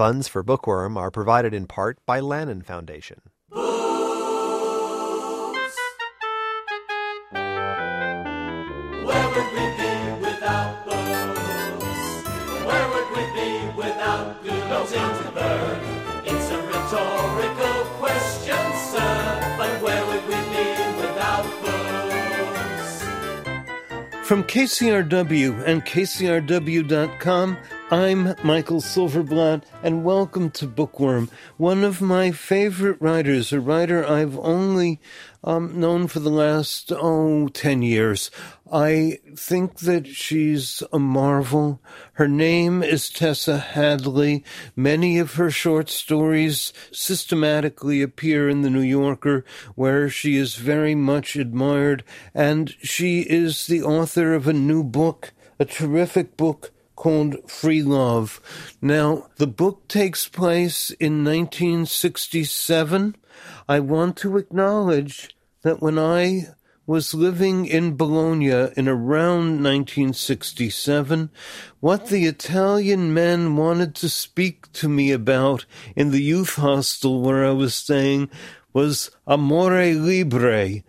Funds for Bookworm are provided in part by Lannan Foundation. Where would we be without books? Where would we be without good to burn? It's a rhetorical question, sir, but where would we be without books? From KCRW and KCRW.com, I'm Michael Silverblatt, and welcome to Bookworm. One of my favorite writers, a writer I've only um, known for the last, oh, 10 years. I think that she's a marvel. Her name is Tessa Hadley. Many of her short stories systematically appear in the New Yorker, where she is very much admired, and she is the author of a new book, a terrific book called Free Love. Now, the book takes place in 1967. I want to acknowledge that when I was living in Bologna in around 1967, what the Italian men wanted to speak to me about in the youth hostel where I was staying was amore libre,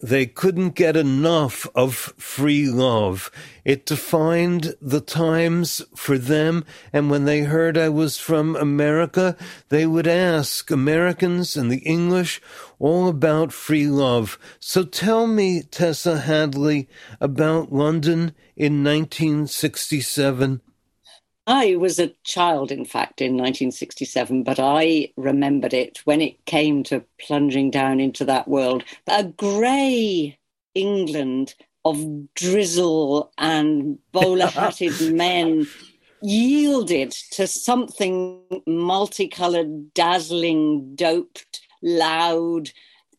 they couldn't get enough of free love. It defined the times for them, and when they heard I was from America, they would ask Americans and the English all about free love. So tell me, Tessa Hadley, about London in 1967 I was a child, in fact, in 1967, but I remembered it when it came to plunging down into that world. A grey England of drizzle and bowler hatted men yielded to something multicolored, dazzling, doped, loud,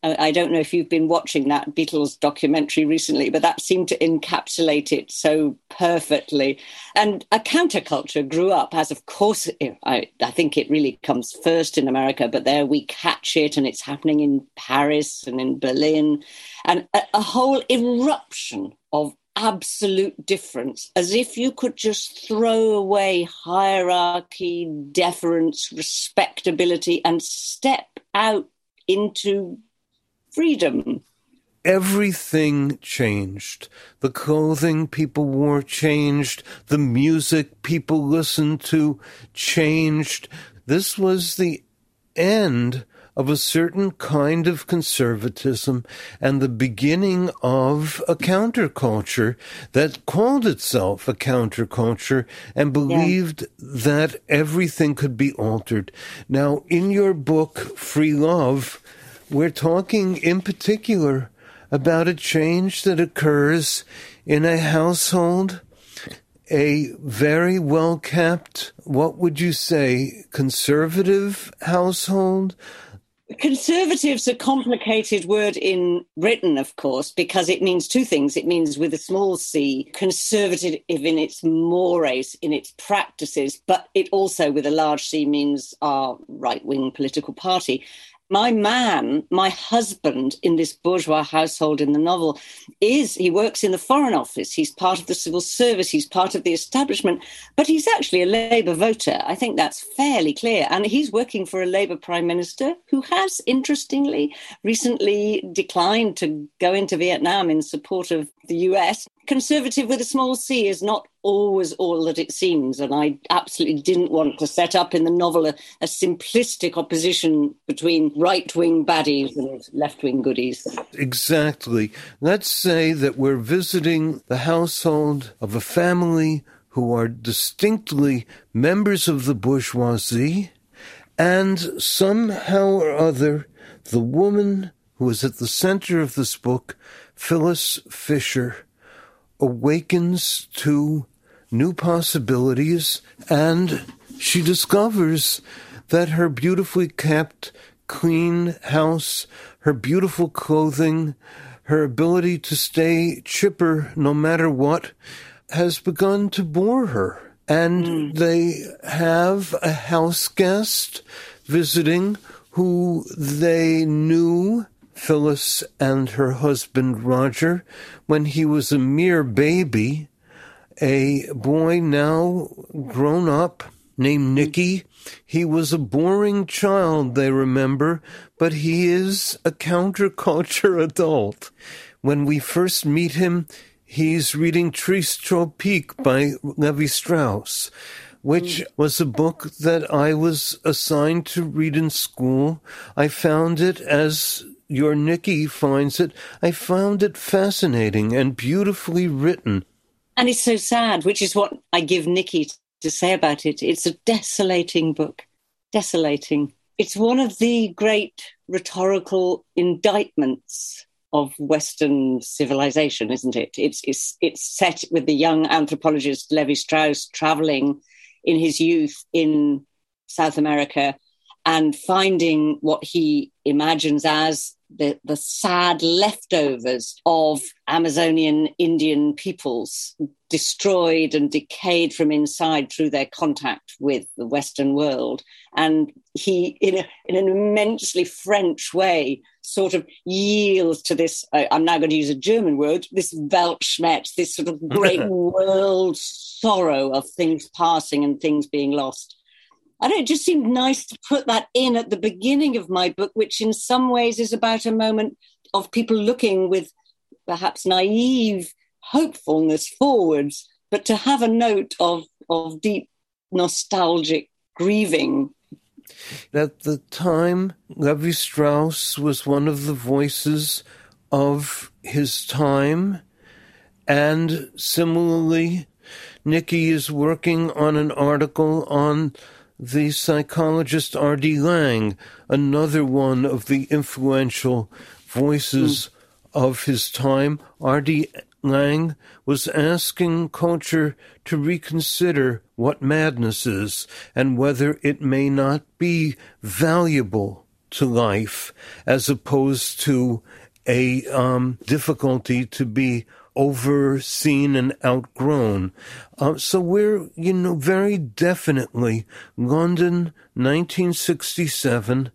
I don't know if you've been watching that Beatles documentary recently, but that seemed to encapsulate it so perfectly. And a counterculture grew up, as of course, I, I think it really comes first in America, but there we catch it, and it's happening in Paris and in Berlin, and a, a whole eruption of absolute difference, as if you could just throw away hierarchy, deference, respectability, and step out into freedom. Everything changed. The clothing people wore changed. The music people listened to changed. This was the end of a certain kind of conservatism and the beginning of a counterculture that called itself a counterculture and believed yeah. that everything could be altered. Now, in your book, Free Love, we're talking in particular about a change that occurs in a household, a very well kept, what would you say, conservative household? Conservative's a complicated word in Britain, of course, because it means two things. It means with a small c, conservative in its mores, in its practices, but it also with a large c means our right wing political party my man, my husband in this bourgeois household in the novel, is he works in the Foreign Office. He's part of the civil service. He's part of the establishment, but he's actually a Labour voter. I think that's fairly clear. And he's working for a Labour Prime Minister who has, interestingly, recently declined to go into Vietnam in support of the US. Conservative with a small c is not always all that it seems. And I absolutely didn't want to set up in the novel a, a simplistic opposition between right wing baddies and left wing goodies. Exactly. Let's say that we're visiting the household of a family who are distinctly members of the bourgeoisie, and somehow or other, the woman who is at the center of this book, Phyllis Fisher, awakens to new possibilities, and she discovers that her beautifully kept, clean house, her beautiful clothing, her ability to stay chipper no matter what, has begun to bore her. And mm. they have a house guest visiting who they knew Phyllis and her husband Roger when he was a mere baby a boy now grown up, named Nicky. He was a boring child, they remember, but he is a counterculture adult. When we first meet him, he's reading Tristes Tropiques by Levi Strauss, which mm. was a book that I was assigned to read in school. I found it as your Nicky finds it. I found it fascinating and beautifully written. And it's so sad, which is what I give Nicky to say about it. It's a desolating book. Desolating. It's one of the great rhetorical indictments of Western civilization, isn't it? It's it's it's set with the young anthropologist Levi Strauss traveling in his youth in South America and finding what he imagines as the, the sad leftovers of Amazonian Indian peoples destroyed and decayed from inside through their contact with the Western world. And he, in, a, in an immensely French way, sort of yields to this. I'm now going to use a German word this Weltschmerz, this sort of great world sorrow of things passing and things being lost. I don't, it just seemed nice to put that in at the beginning of my book, which in some ways is about a moment of people looking with perhaps naive hopefulness forwards, but to have a note of, of deep nostalgic grieving. At the time, Levi Strauss was one of the voices of his time, and similarly, Nicky is working on an article on the psychologist R.D. Laing, another one of the influential voices mm. of his time. R.D. Laing was asking culture to reconsider what madness is and whether it may not be valuable to life as opposed to a um, difficulty to be overseen and outgrown. Uh, so we're, you know, very definitely London, 1967,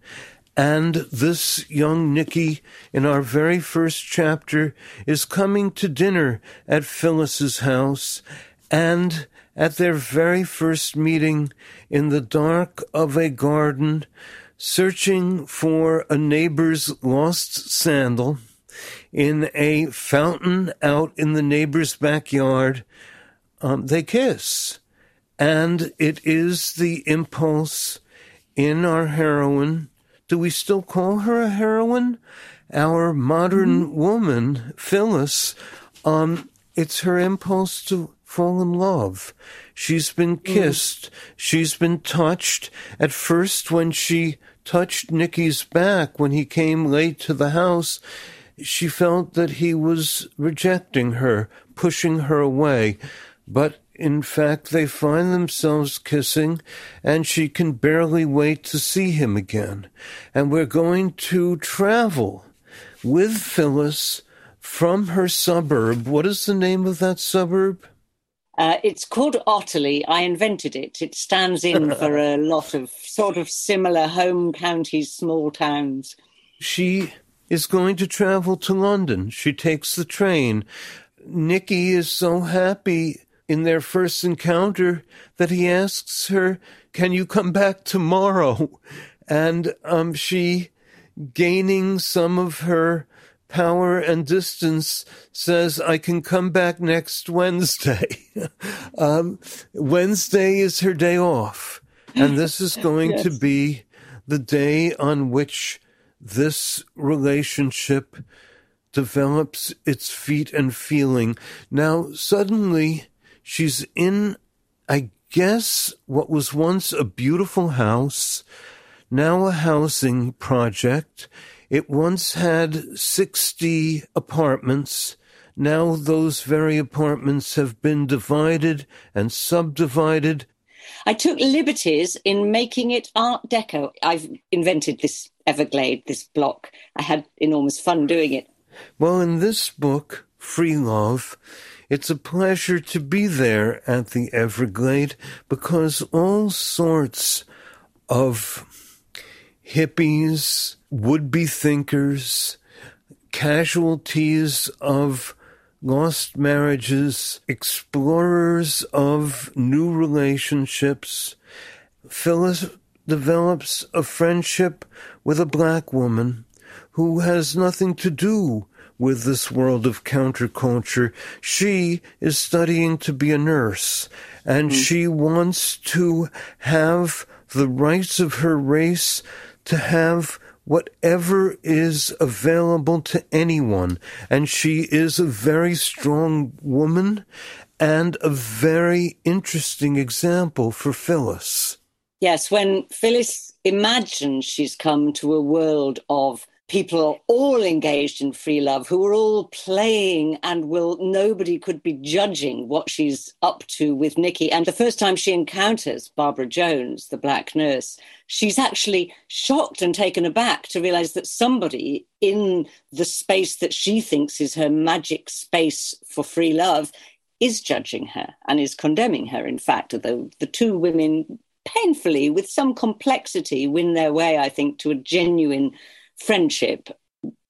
and this young Nicky in our very first chapter is coming to dinner at Phyllis's house and at their very first meeting in the dark of a garden, searching for a neighbor's lost sandal in a fountain out in the neighbor's backyard. Um, they kiss. And it is the impulse in our heroine. Do we still call her a heroine? Our modern mm-hmm. woman, Phyllis, um, it's her impulse to fall in love. She's been mm. kissed. Mm. She's been touched. At first, when she touched Nicky's back when he came late to the house, she felt that he was rejecting her, pushing her away. But in fact, they find themselves kissing, and she can barely wait to see him again. And we're going to travel with Phyllis from her suburb. What is the name of that suburb? Uh, it's called Otterley. I invented it. It stands in for a lot of sort of similar home counties, small towns. She is going to travel to London. She takes the train. Nicky is so happy in their first encounter that he asks her, Can you come back tomorrow? And um, she, gaining some of her power and distance, says, I can come back next Wednesday. um, Wednesday is her day off. And this is going yes. to be the day on which this relationship develops its feet and feeling. Now, suddenly, she's in, I guess, what was once a beautiful house, now a housing project. It once had 60 apartments. Now those very apartments have been divided and subdivided I took liberties in making it Art Deco. I've invented this Everglade, this block. I had enormous fun doing it. Well, in this book, Free Love, it's a pleasure to be there at the Everglade because all sorts of hippies, would be thinkers, casualties of lost marriages, explorers of new relationships, Phyllis develops a friendship with a black woman who has nothing to do with this world of counterculture. She is studying to be a nurse and mm. she wants to have the rights of her race to have whatever is available to anyone. And she is a very strong woman and a very interesting example for Phyllis. Yes, when Phyllis imagines she's come to a world of people all engaged in free love who are all playing and will nobody could be judging what she's up to with Nicky. And the first time she encounters Barbara Jones, the black nurse, she's actually shocked and taken aback to realize that somebody in the space that she thinks is her magic space for free love is judging her and is condemning her, in fact, although the two women painfully, with some complexity, win their way, I think, to a genuine friendship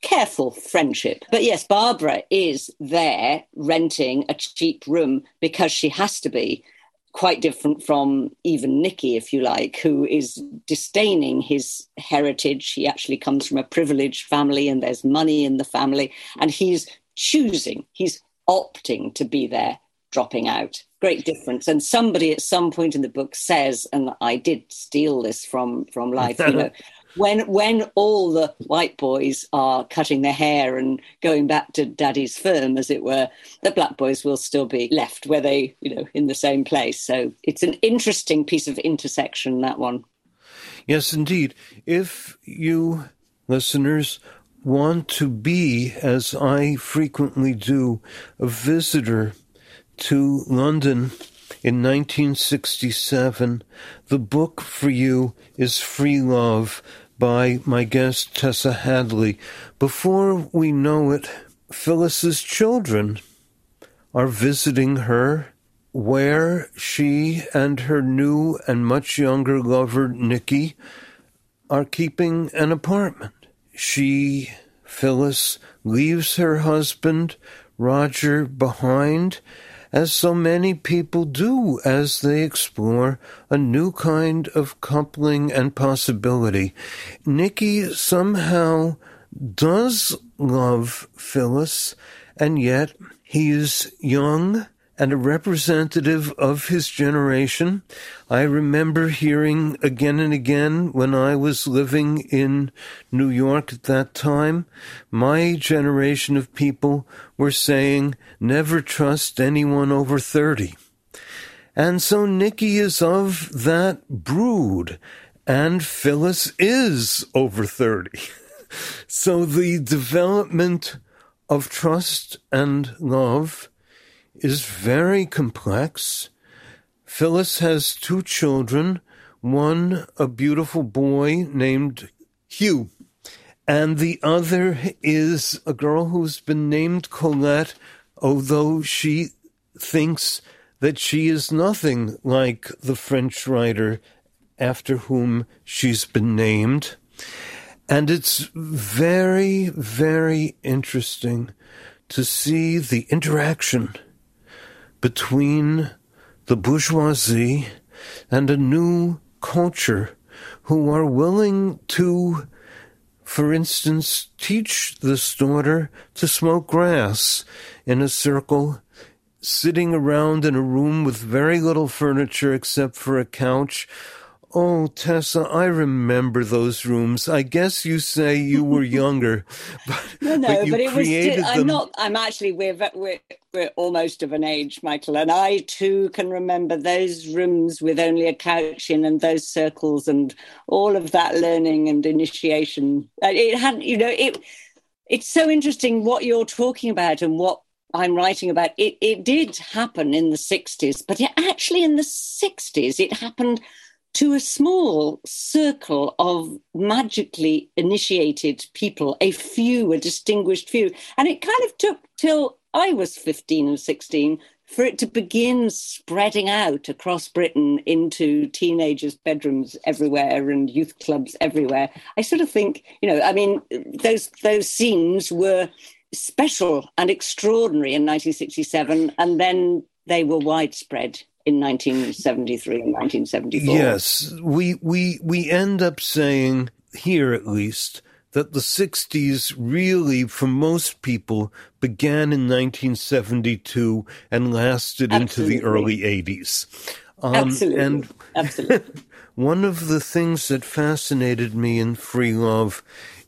careful friendship. But yes, Barbara is there renting a cheap room because she has to be. Quite different from even Nicky, if you like, who is disdaining his heritage. He actually comes from a privileged family and there's money in the family, and he's choosing, he's opting to be there, dropping out. Great difference. And somebody at some point in the book says, and I did steal this from from life, you know, when when all the white boys are cutting their hair and going back to daddy's firm as it were the black boys will still be left where they you know in the same place. So it's an interesting piece of intersection that one. Yes indeed. If you listeners want to be as i frequently do a visitor to london in 1967, the book for you is Free Love by my guest Tessa Hadley. Before we know it, Phyllis's children are visiting her where she and her new and much younger lover Nicky are keeping an apartment. She, Phyllis, leaves her husband Roger behind as so many people do as they explore a new kind of coupling and possibility. Nicky somehow does love Phyllis, and yet he is young and a representative of his generation. I remember hearing again and again when I was living in New York at that time, my generation of people were saying, never trust anyone over 30. And so Nicky is of that brood, and Phyllis is over 30. so the development of trust and love is very complex. Phyllis has two children, one a beautiful boy named Hugh, and the other is a girl who's been named Colette, although she thinks that she is nothing like the French writer after whom she's been named. And it's very, very interesting to see the interaction between the bourgeoisie and a new culture who are willing to, for instance, teach this daughter to smoke grass in a circle, sitting around in a room with very little furniture except for a couch Oh, Tessa, I remember those rooms. I guess you say you were younger, but, no, no, but, but it was. Still, I'm not. I'm actually. We're, we're we're almost of an age, Michael, and I too can remember those rooms with only a couch in, and those circles, and all of that learning and initiation. Uh, it had, you know, it. It's so interesting what you're talking about and what I'm writing about. It it did happen in the '60s, but it, actually in the '60s it happened to a small circle of magically initiated people, a few, a distinguished few. And it kind of took till I was 15 or 16 for it to begin spreading out across Britain into teenagers' bedrooms everywhere and youth clubs everywhere. I sort of think, you know, I mean, those those scenes were special and extraordinary in 1967, and then they were widespread in 1973 and 1974. Yes, we we we end up saying here at least that the 60s really for most people began in 1972 and lasted Absolutely. into the early 80s. Um, Absolutely. And Absolutely. one of the things that fascinated me in Free Love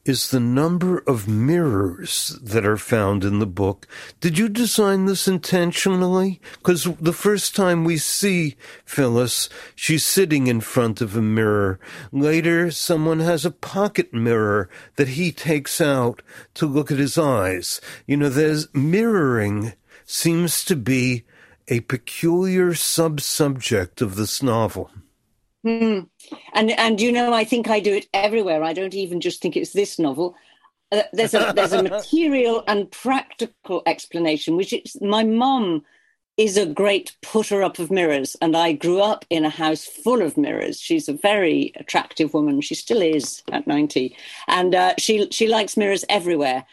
is the number of mirrors that are found in the book. Did you design this intentionally? Because the first time we see Phyllis, she's sitting in front of a mirror. Later, someone has a pocket mirror that he takes out to look at his eyes. You know, there's mirroring seems to be a peculiar sub-subject of this novel. Hmm. And and you know, I think I do it everywhere. I don't even just think it's this novel. Uh, there's a there's a material and practical explanation, which is my mum is a great putter up of mirrors, and I grew up in a house full of mirrors. She's a very attractive woman. She still is at ninety, and uh, she she likes mirrors everywhere.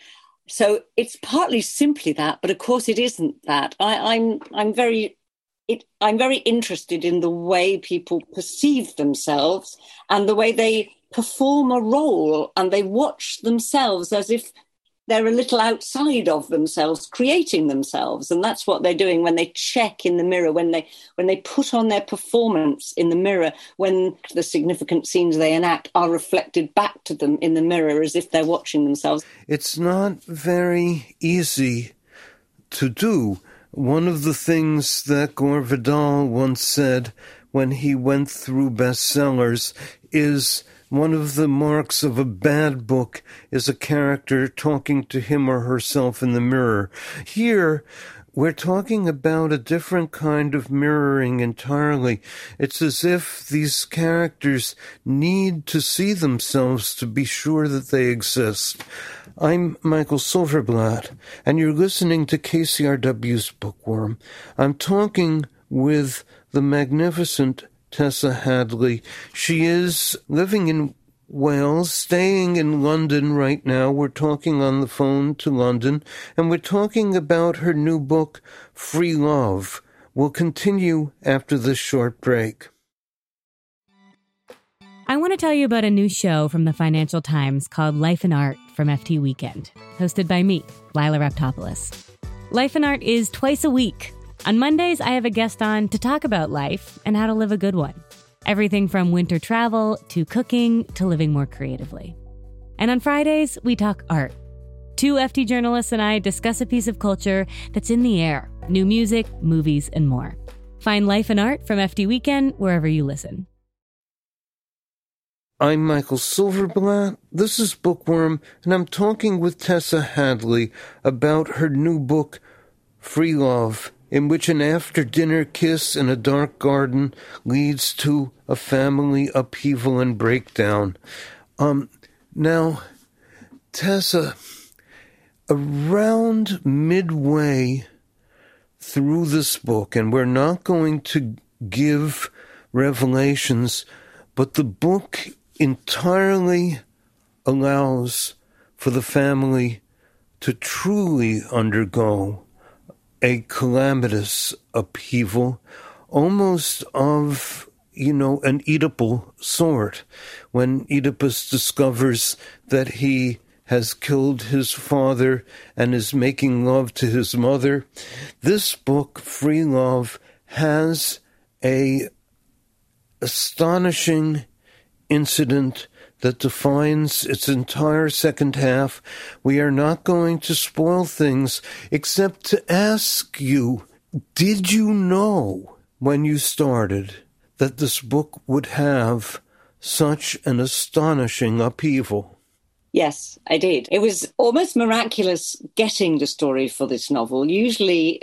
So it's partly simply that, but of course it isn't that. I, I'm I'm very it, I'm very interested in the way people perceive themselves and the way they perform a role and they watch themselves as if they're a little outside of themselves creating themselves. And that's what they're doing when they check in the mirror when they when they put on their performance in the mirror when the significant scenes they enact are reflected back to them in the mirror as if they're watching themselves. It's not very easy to do one of the things that Gore Vidal once said when he went through bestsellers is one of the marks of a bad book is a character talking to him or herself in the mirror. Here, we're talking about a different kind of mirroring entirely. It's as if these characters need to see themselves to be sure that they exist. I'm Michael Silverblatt, and you're listening to KCRW's Bookworm. I'm talking with the magnificent Tessa Hadley. She is living in Wales, staying in London right now. We're talking on the phone to London, and we're talking about her new book, Free Love. We'll continue after this short break. I want to tell you about a new show from the Financial Times called Life and Art from FT Weekend, hosted by me, Lila Raptopoulos. Life and Art is twice a week. On Mondays, I have a guest on to talk about life and how to live a good one. Everything from winter travel to cooking to living more creatively. And on Fridays, we talk art. Two FT journalists and I discuss a piece of culture that's in the air new music, movies, and more. Find Life and Art from FT Weekend wherever you listen. I'm Michael Silverblatt. This is Bookworm, and I'm talking with Tessa Hadley about her new book, Free Love, in which an after dinner kiss in a dark garden leads to a family upheaval and breakdown. Um, now, Tessa, around midway through this book, and we're not going to give revelations, but the book entirely allows for the family to truly undergo a calamitous upheaval, almost of, you know, an Oedipal sort, when Oedipus discovers that he has killed his father and is making love to his mother. This book, Free Love, has a astonishing incident that defines its entire second half. We are not going to spoil things except to ask you did you know when you started that this book would have such an astonishing upheaval? Yes, I did. It was almost miraculous getting the story for this novel. Usually,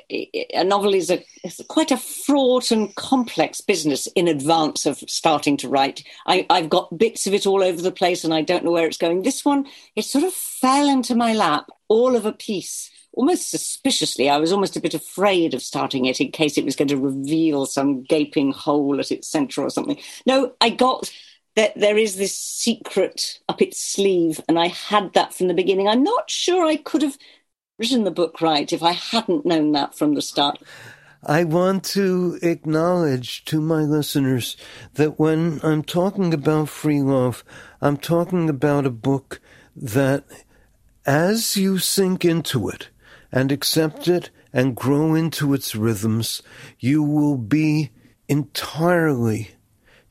a novel is a quite a fraught and complex business in advance of starting to write. I, I've got bits of it all over the place, and I don't know where it's going. This one, it sort of fell into my lap, all of a piece. Almost suspiciously, I was almost a bit afraid of starting it in case it was going to reveal some gaping hole at its center or something. No, I got that there is this secret up its sleeve, and I had that from the beginning. I'm not sure I could have written the book right if I hadn't known that from the start. I want to acknowledge to my listeners that when I'm talking about free love, I'm talking about a book that as you sink into it and accept it and grow into its rhythms, you will be entirely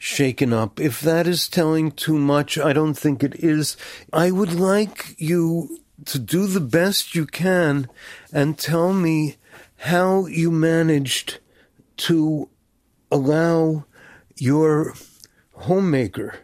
shaken up. If that is telling too much, I don't think it is. I would like you to do the best you can and tell me how you managed to allow your homemaker,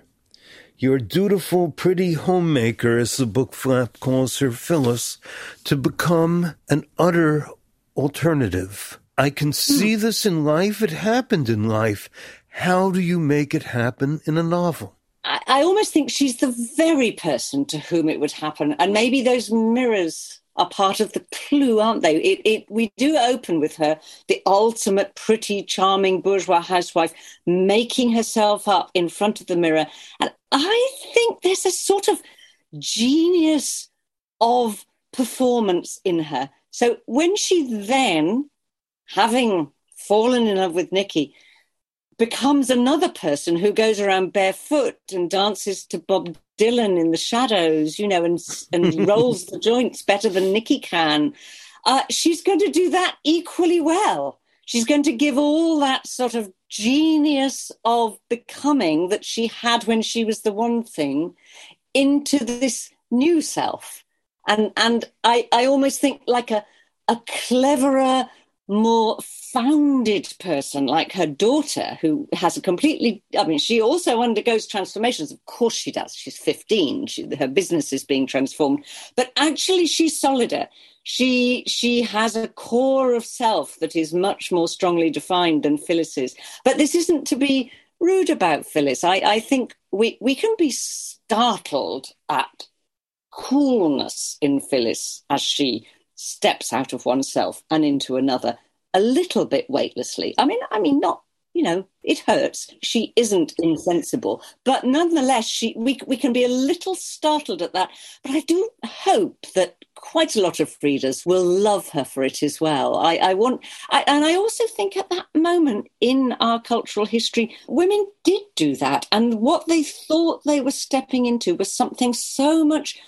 your dutiful, pretty homemaker, as the book flap calls her, Phyllis, to become an utter alternative. I can see hmm. this in life. It happened in life. How do you make it happen in a novel? I, I almost think she's the very person to whom it would happen. And maybe those mirrors are part of the clue, aren't they? It, it, we do open with her, the ultimate pretty, charming bourgeois housewife, making herself up in front of the mirror. And I think there's a sort of genius of performance in her. So when she then, having fallen in love with Nicky, becomes another person who goes around barefoot and dances to Bob Dylan in the shadows, you know, and and rolls the joints better than Nicky can. Uh, she's going to do that equally well. She's going to give all that sort of genius of becoming that she had when she was the one thing into this new self. And and I, I almost think like a a cleverer, more founded person like her daughter, who has a completely, I mean, she also undergoes transformations. Of course, she does. She's 15, she, her business is being transformed, but actually, she's solider. She, she has a core of self that is much more strongly defined than Phyllis's. But this isn't to be rude about Phyllis. I, I think we, we can be startled at coolness in Phyllis as she steps out of oneself and into another a little bit weightlessly. I mean, I mean, not you know, it hurts. She isn't insensible, but nonetheless, she we we can be a little startled at that. But I do hope that quite a lot of readers will love her for it as well. I, I want, I, and I also think at that moment in our cultural history, women did do that, and what they thought they were stepping into was something so much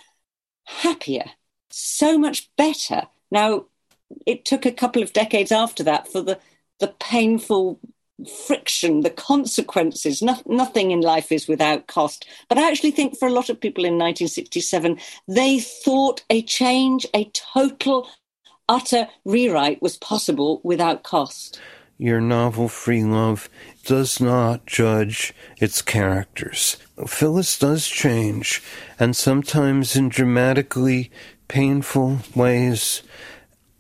happier, so much better. Now, it took a couple of decades after that for the the painful friction, the consequences. No, nothing in life is without cost. But I actually think for a lot of people in 1967, they thought a change, a total, utter rewrite was possible without cost. Your novel, Free Love, does not judge its characters. Phyllis does change, and sometimes in dramatically painful ways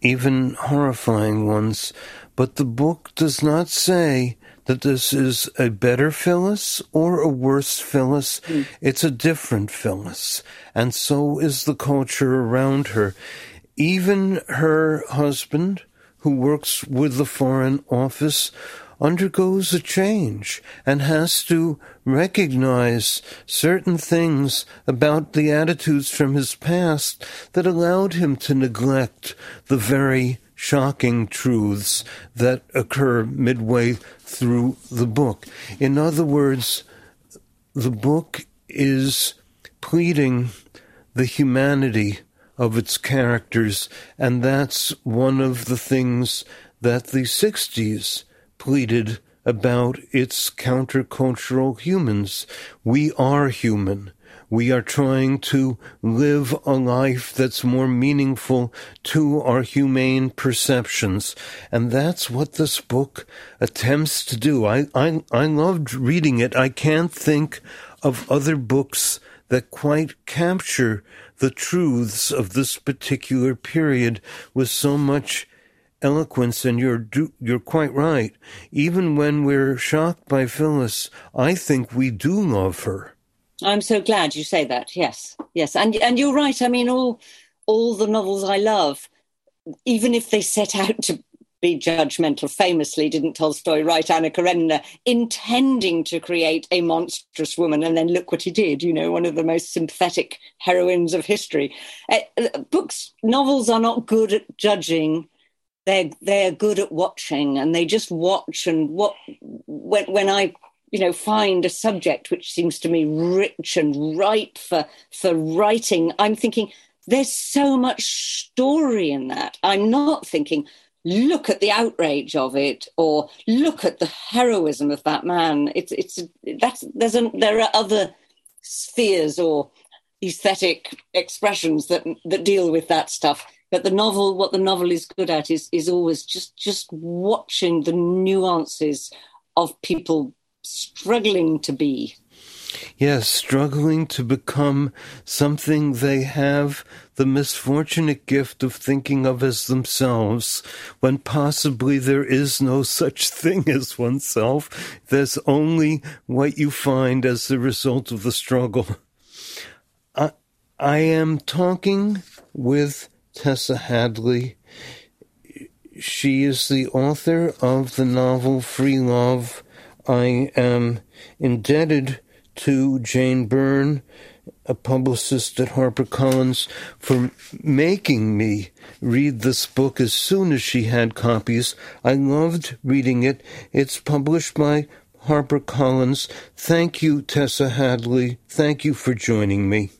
even horrifying ones, but the book does not say that this is a better Phyllis or a worse Phyllis. Mm. It's a different Phyllis. And so is the culture around her. Even her husband, who works with the Foreign Office, undergoes a change and has to recognize certain things about the attitudes from his past that allowed him to neglect the very shocking truths that occur midway through the book. In other words, the book is pleading the humanity of its characters, and that's one of the things that the 60s pleaded about its countercultural humans. We are human. We are trying to live a life that's more meaningful to our humane perceptions. And that's what this book attempts to do. I, I, I loved reading it. I can't think of other books that quite capture the truths of this particular period with so much eloquence, and you're do, you're quite right. Even when we're shocked by Phyllis, I think we do love her. I'm so glad you say that. Yes, yes, and and you're right. I mean, all all the novels I love, even if they set out to be judgmental, famously didn't Tolstoy write Anna Karenina intending to create a monstrous woman, and then look what he did. You know, one of the most sympathetic heroines of history. Uh, books, novels are not good at judging they're they're good at watching and they just watch and what when when I you know find a subject which seems to me rich and ripe for for writing i'm thinking there's so much story in that. I'm not thinking look at the outrage of it or look at the heroism of that man. It's it's that's there's a, there are other spheres or aesthetic expressions that that deal with that stuff but the novel what the novel is good at is is always just just watching the nuances of people struggling to be. Yes, struggling to become something they have the misfortunate gift of thinking of as themselves, when possibly there is no such thing as oneself. There's only what you find as the result of the struggle. I, I am talking with Tessa Hadley. She is the author of the novel Free Love I am indebted to Jane Byrne, a publicist at HarperCollins, for making me read this book as soon as she had copies. I loved reading it. It's published by HarperCollins. Thank you, Tessa Hadley. Thank you for joining me.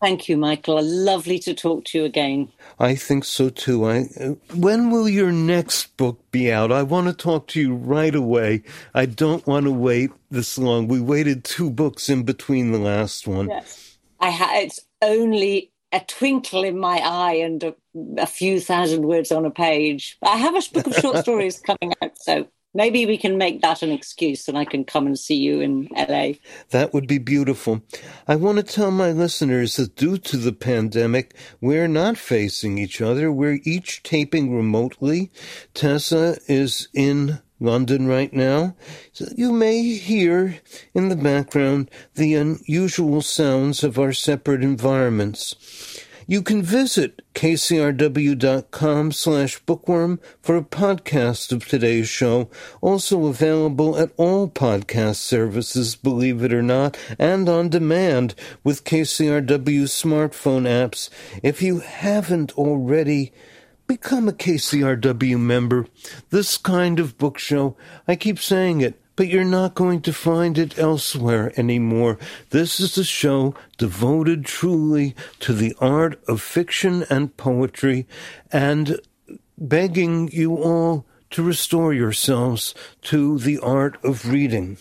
Thank you, Michael. Lovely to talk to you again. I think so too. I, uh, when will your next book be out? I want to talk to you right away. I don't want to wait this long. We waited two books in between the last one. Yes. I ha- it's only a twinkle in my eye and a, a few thousand words on a page. I have a book of short stories coming out, so maybe we can make that an excuse and I can come and see you in LA. That would be beautiful. I want to tell my listeners that due to the pandemic, we're not facing each other. We're each taping remotely. Tessa is in London right now. So you may hear in the background the unusual sounds of our separate environments. You can visit kcrw.com slash bookworm for a podcast of today's show, also available at all podcast services, believe it or not, and on demand with KCRW smartphone apps. If you haven't already, become a KCRW member. This kind of book show, I keep saying it, but you're not going to find it elsewhere anymore. This is a show devoted truly to the art of fiction and poetry and begging you all to restore yourselves to the art of reading.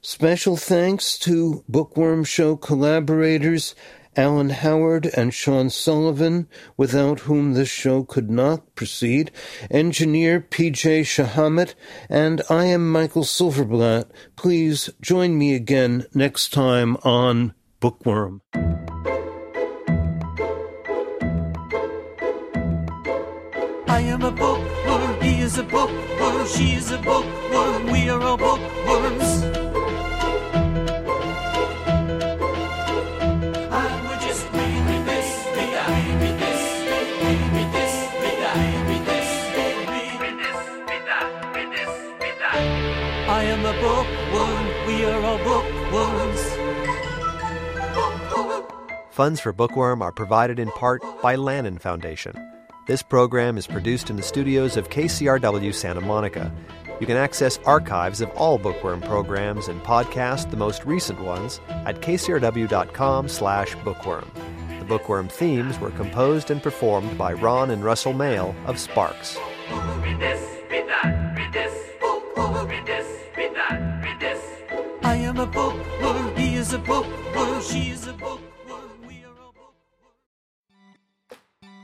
Special thanks to Bookworm Show collaborators Alan Howard and Sean Sullivan, without whom this show could not proceed, engineer PJ Shahamet, and I am Michael Silverblatt. Please join me again next time on Bookworm. I am a bookworm, he is a bookworm, she is a bookworm, we are all bookworms. Funds for Bookworm are provided in part by Lannan Foundation. This program is produced in the studios of KCRW Santa Monica. You can access archives of all Bookworm programs and podcast the most recent ones at kcrw.com slash bookworm. The Bookworm themes were composed and performed by Ron and Russell Mael of Sparks. He is a she is a